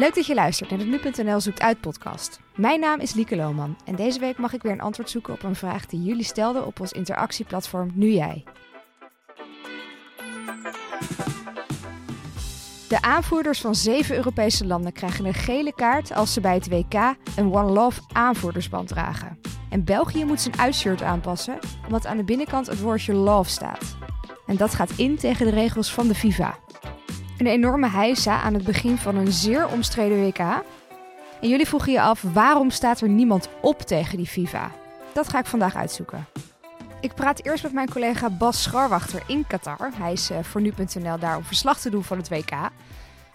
Leuk dat je luistert naar de Nu.nl Zoekt Uit podcast. Mijn naam is Lieke Lohman en deze week mag ik weer een antwoord zoeken op een vraag die jullie stelden op ons interactieplatform Nu Jij. De aanvoerders van zeven Europese landen krijgen een gele kaart als ze bij het WK een One Love aanvoerdersband dragen. En België moet zijn uitshirt aanpassen omdat aan de binnenkant het woordje love staat. En dat gaat in tegen de regels van de FIFA. Een enorme heisa aan het begin van een zeer omstreden WK. En jullie vroegen je af waarom staat er niemand op tegen die FIFA? Dat ga ik vandaag uitzoeken. Ik praat eerst met mijn collega Bas Scharwachter in Qatar. Hij is eh, voor nu.nl daar om verslag te doen van het WK.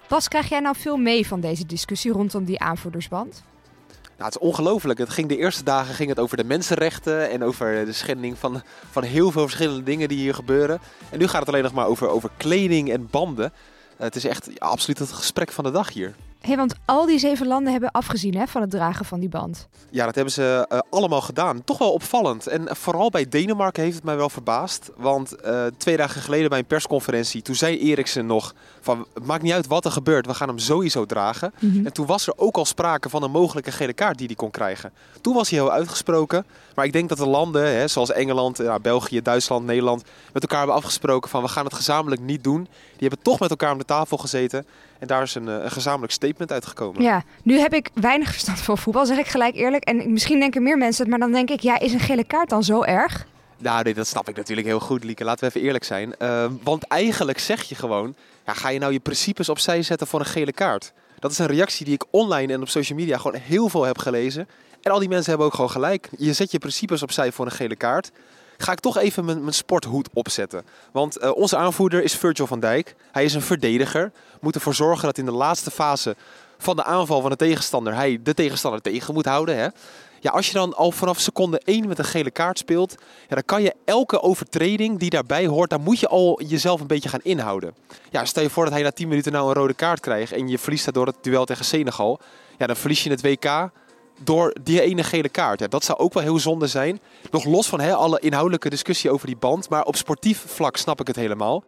Bas, krijg jij nou veel mee van deze discussie rondom die aanvoerdersband? Nou, het is ongelooflijk. Het ging de eerste dagen ging het over de mensenrechten en over de schending van, van heel veel verschillende dingen die hier gebeuren. En nu gaat het alleen nog maar over, over kleding en banden. Het is echt absoluut het gesprek van de dag hier hey, want al die zeven landen hebben afgezien hè, van het dragen van die band. Ja, dat hebben ze uh, allemaal gedaan. Toch wel opvallend. En vooral bij Denemarken heeft het mij wel verbaasd. Want uh, twee dagen geleden bij een persconferentie, toen zei Eriksen nog van het maakt niet uit wat er gebeurt, we gaan hem sowieso dragen. Mm -hmm. En toen was er ook al sprake van een mogelijke gele kaart die hij kon krijgen. Toen was hij heel uitgesproken. Maar ik denk dat de landen, hè, zoals Engeland, ja, België, Duitsland, Nederland, met elkaar hebben afgesproken van we gaan het gezamenlijk niet doen. Die hebben toch met elkaar aan de tafel gezeten. En daar is een, een, gezamenlijk statement uitgekomen. Ja, nu heb ik weinig verstand van voetbal, zeg ik gelijk eerlijk. En misschien denken meer mensen het, maar dan denk ik, ja, is een gele kaart dan zo erg? Nou, nee, dat snap ik natuurlijk heel goed, Lieke. Laten we even eerlijk zijn. Uh, want eigenlijk zeg je gewoon, ja, ga je nou je principes opzij zetten voor een gele kaart? Dat is een reactie die ik online en op social media gewoon heel veel heb gelezen. En al die mensen hebben ook gewoon gelijk. Je zet je principes opzij voor een gele kaart ga ik toch even mijn, mijn sporthoed opzetten. Want uh, onze aanvoerder is Virgil van Dijk. Hij is een verdediger. Moet ervoor zorgen dat in de laatste fase van de aanval van de tegenstander hij de tegenstander tegen moet houden. Hè? Ja, als je dan al vanaf seconde 1 met een gele kaart speelt, ja, dan kan je elke overtreding die daarbij hoort, dan moet je al jezelf een beetje gaan inhouden. Ja, stel je voor dat hij na 10 minuten nou een rode kaart krijgt en je verliest daardoor het duel tegen Senegal. Ja, dan verlies je het WK door die ene gele kaart. Dat zou ook wel heel zonde zijn. Nog los van alle inhoudelijke discussie over die band. Maar op sportief vlak snap ik het helemaal.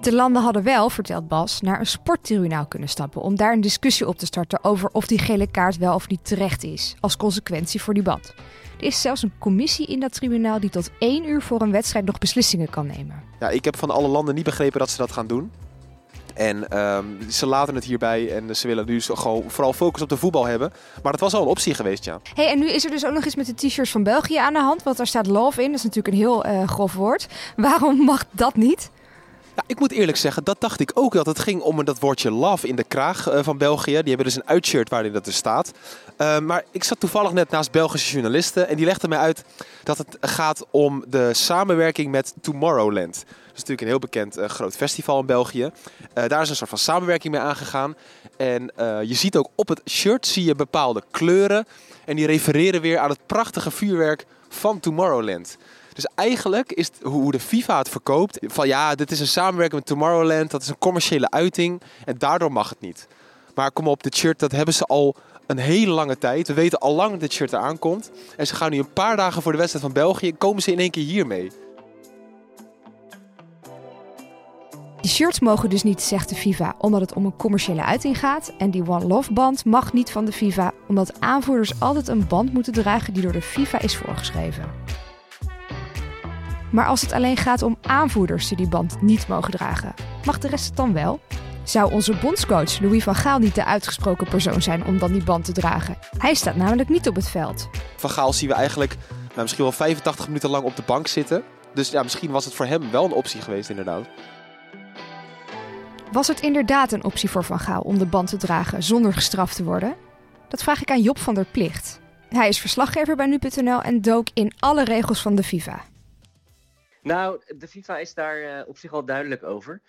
De landen hadden wel, vertelt Bas, naar een sporttribunaal kunnen stappen om daar een discussie op te starten over of die gele kaart wel of niet terecht is, als consequentie voor die band. Er is zelfs een commissie in dat tribunaal die tot één uur voor een wedstrijd nog beslissingen kan nemen. Ja, ik heb van alle landen niet begrepen dat ze dat gaan doen. En um, ze laten het hierbij en ze willen nu gewoon vooral focus op de voetbal hebben. Maar dat was al een optie geweest, ja. Hey, en nu is er dus ook nog eens met de t-shirts van België aan de hand. Want daar staat love in. Dat is natuurlijk een heel uh, grof woord. Waarom mag dat niet? Ja, ik moet eerlijk zeggen, dat dacht ik ook dat het ging om dat woordje love in de kraag uh, van België. Die hebben dus een uitshirt waarin dat er staat. Uh, maar ik zat toevallig net naast Belgische journalisten en die legden mij uit dat het gaat om de samenwerking met Tomorrowland. Is natuurlijk een heel bekend uh, groot festival in België. daar is een soort van samenwerking mee aangegaan. En je ziet ook op het shirt zie je bepaalde kleuren. En die refereren weer aan het prachtige vuurwerk van Tomorrowland. Dus eigenlijk is hoe de FIFA het verkoopt, van ja, dit is een samenwerking met Tomorrowland, dat is een commerciële uiting en daardoor mag het niet. Maar kom op, dit shirt, dat hebben ze al een hele lange tijd. We weten al lang dat dit shirt eraan komt. En ze gaan nu een paar dagen voor de wedstrijd van België, komen ze in één keer hiermee. Die shirts mogen dus niet, zegt de FIFA, omdat het om een commerciële uiting gaat. En die One Love band mag niet van de FIFA, omdat aanvoerders altijd een band moeten dragen die door de FIFA is voorgeschreven. Maar als het alleen gaat om aanvoerders die die band niet mogen dragen, mag de rest het dan wel? Zou onze bondscoach Louis van Gaal niet de uitgesproken persoon zijn om dan die band te dragen? Hij staat namelijk niet op het veld. Van Gaal zien we eigenlijk nou, misschien wel 85 minuten lang op de bank zitten. Dus ja, misschien was het voor hem wel een optie geweest inderdaad. Was het inderdaad een optie voor Van Gaal om de band te dragen zonder gestraft te worden? Dat vraag ik aan Job van der Plicht. Hij is verslaggever bij nu.nl en dook in alle regels van de FIFA. Nou, de FIFA is daar uh, op zich al duidelijk over.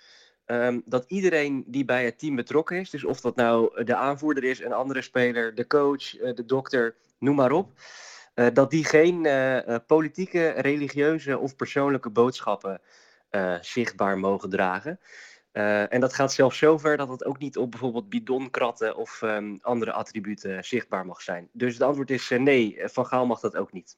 Um, dat iedereen die bij het team betrokken is, dus of dat nou de aanvoerder is, een andere speler, de coach, uh, de dokter, noem maar op, uh, dat die geen politieke, religieuze of persoonlijke boodschappen zichtbaar mogen dragen. En dat gaat zelfs zover dat het ook niet op bijvoorbeeld bidonkratten of um, andere attributen zichtbaar mag zijn. Dus het antwoord is nee, Van Gaal mag dat ook niet.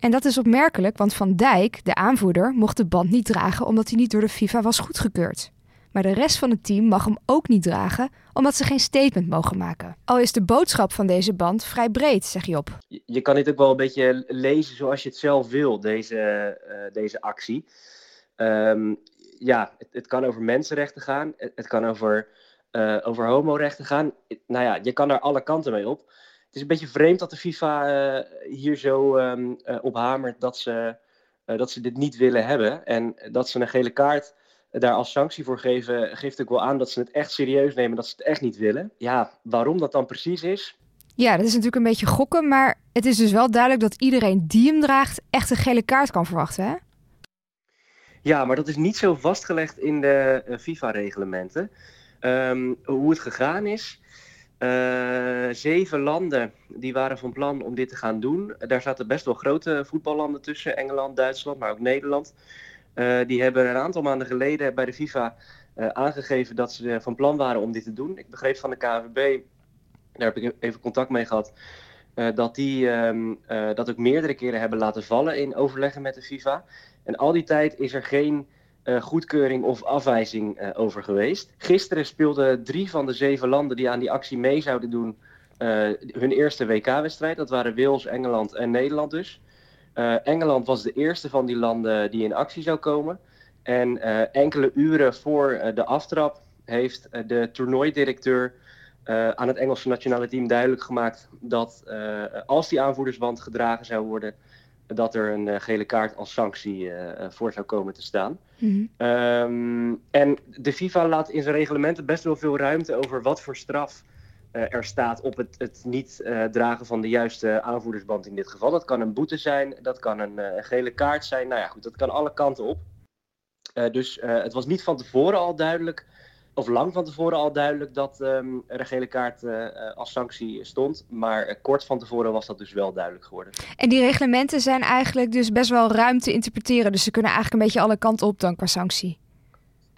En dat is opmerkelijk, want Van Dijk, de aanvoerder, mocht de band niet dragen omdat hij niet door de FIFA was goedgekeurd. Maar de rest van het team mag hem ook niet dragen, omdat ze geen statement mogen maken. Al is de boodschap van deze band vrij breed, zeg Job. Je, je kan dit ook wel een beetje lezen zoals je het zelf wil, deze, eh, deze actie. Ehm, ja, het, het, kan over mensenrechten gaan, het, kan over, uh, over homorechten gaan. Nou ja, je kan daar alle kanten mee op. Het is een beetje vreemd dat de FIFA uh, hier zo um, op hamert dat ze, dat ze dit niet willen hebben. En dat ze een gele kaart daar als sanctie voor geven, geeft ook wel aan dat ze het echt serieus nemen, dat ze het echt niet willen. Ja, waarom dat dan precies is? Ja, dat is natuurlijk een beetje gokken, maar het is dus wel duidelijk dat iedereen die hem draagt echt een gele kaart kan verwachten, hè? Ja, maar dat is niet zo vastgelegd in de uh, FIFA-reglementen. Um, hoe het gegaan is. Uh, zeven landen die waren van plan om dit te gaan doen. Daar zaten best wel grote voetballanden tussen. Engeland, Duitsland, maar ook Nederland. Uh, die hebben een aantal maanden geleden bij de FIFA aangegeven dat ze van plan waren om dit te doen. Ik begreep van de KNVB, daar heb ik even contact mee gehad, dat die um, dat ook meerdere keren hebben laten vallen in overleggen met de FIFA. En al die tijd is er geen uh, goedkeuring of afwijzing uh, over geweest. Gisteren speelden drie van de zeven landen die aan die actie mee zouden doen uh, hun eerste WK-wedstrijd. Dat waren Wales, Engeland en Nederland dus. Engeland was de eerste van die landen die in actie zou komen. En enkele uren voor de aftrap heeft de toernooidirecteur aan het Engelse nationale team duidelijk gemaakt dat als die aanvoerdersband gedragen zou worden, dat er een uh, gele kaart als sanctie uh, voor zou komen te staan. Mm-hmm. Um, en de FIFA laat in zijn reglementen best wel veel ruimte over wat voor straf uh, er staat op het, het niet dragen van de juiste aanvoerdersband in dit geval. Dat kan een boete zijn, dat kan een gele kaart zijn. Nou ja, goed, dat kan alle kanten op. dus het was niet van tevoren al duidelijk of lang van tevoren al duidelijk dat um, er een gele kaart uh, als sanctie stond. Maar uh, kort van tevoren was dat dus wel duidelijk geworden. En die reglementen zijn eigenlijk dus best wel ruim te interpreteren. Dus ze kunnen eigenlijk een beetje alle kanten op dan qua sanctie.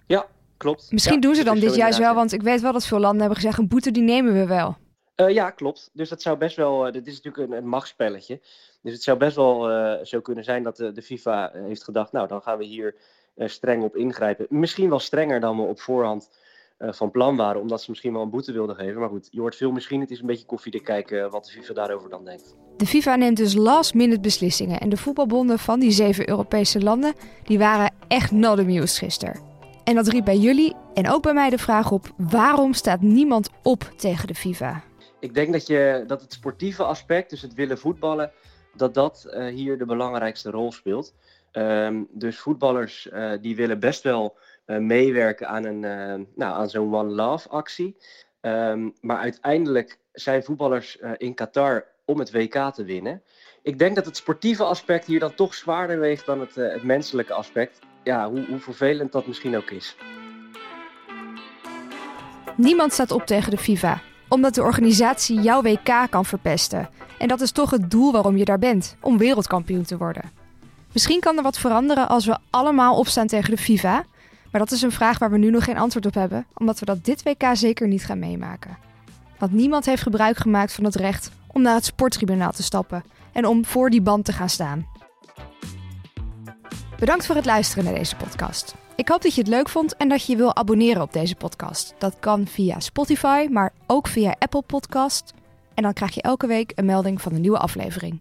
Ja, klopt. Misschien ja, doen ze dan dit juist wel, want ik weet wel dat veel landen hebben gezegd... een boete die nemen we wel. Uh, ja, klopt. Dus dat zou best wel... dit is natuurlijk een, een machtsspelletje. Dus het zou best wel zo kunnen zijn dat de, de FIFA heeft gedacht... nou, dan gaan we hier streng op ingrijpen. Misschien wel strenger dan we op voorhand uh, van plan waren, omdat ze misschien wel een boete wilden geven. Maar goed, je hoort veel misschien. Het is een beetje koffie te kijken wat de FIFA daarover dan denkt. De FIFA neemt dus last-minute beslissingen. En de voetbalbonden van die zeven Europese landen, die waren echt not amused gisteren. En dat riep bij jullie en ook bij mij de vraag op: waarom staat niemand op tegen de FIFA? Ik denk dat, je, dat het sportieve aspect, dus het willen voetballen, dat dat uh, hier de belangrijkste rol speelt. Um, dus voetballers uh, die willen best wel meewerken aan, een, uh, nou, aan zo'n One Love actie. Um, maar uiteindelijk zijn voetballers uh, in Qatar om het WK te winnen. Ik denk dat het sportieve aspect hier dan toch zwaarder weegt dan het, het menselijke aspect. Ja, hoe, hoe vervelend dat misschien ook is. Niemand staat op tegen de FIFA, omdat de organisatie jouw WK kan verpesten. En dat is toch het doel waarom je daar bent, om wereldkampioen te worden. Misschien kan er wat veranderen als we allemaal opstaan tegen de FIFA, maar dat is een vraag waar we nu nog geen antwoord op hebben, omdat we dat dit WK zeker niet gaan meemaken. Want niemand heeft gebruik gemaakt van het recht om naar het sporttribunaal te stappen en om voor die band te gaan staan. Bedankt voor het luisteren naar deze podcast. Ik hoop dat je het leuk vond en dat je wil abonneren op deze podcast. Dat kan via Spotify, maar ook via Apple Podcast. En dan krijg je elke week een melding van een nieuwe aflevering.